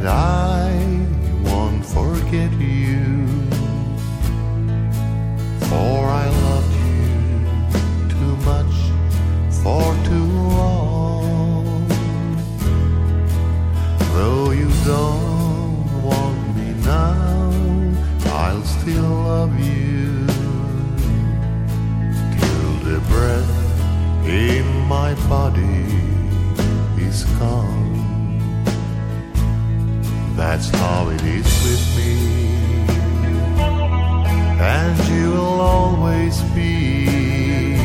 that I won't forget you. For I loved you too much for too long. Though you don't want me now, I'll still love you till the breath in my body is gone. That's how it is with me, and you will always be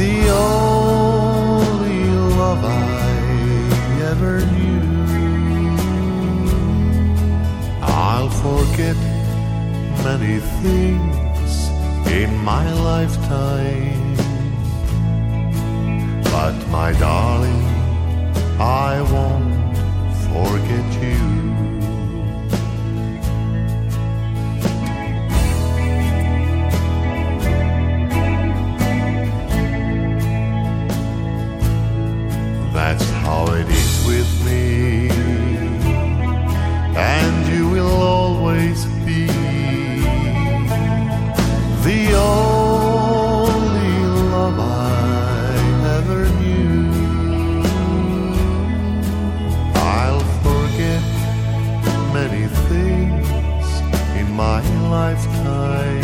the only love I ever knew. I'll forget many things in my lifetime, but my darling, That's it is with me, and you will always be the only love I ever knew. I'll forget many things in my lifetime,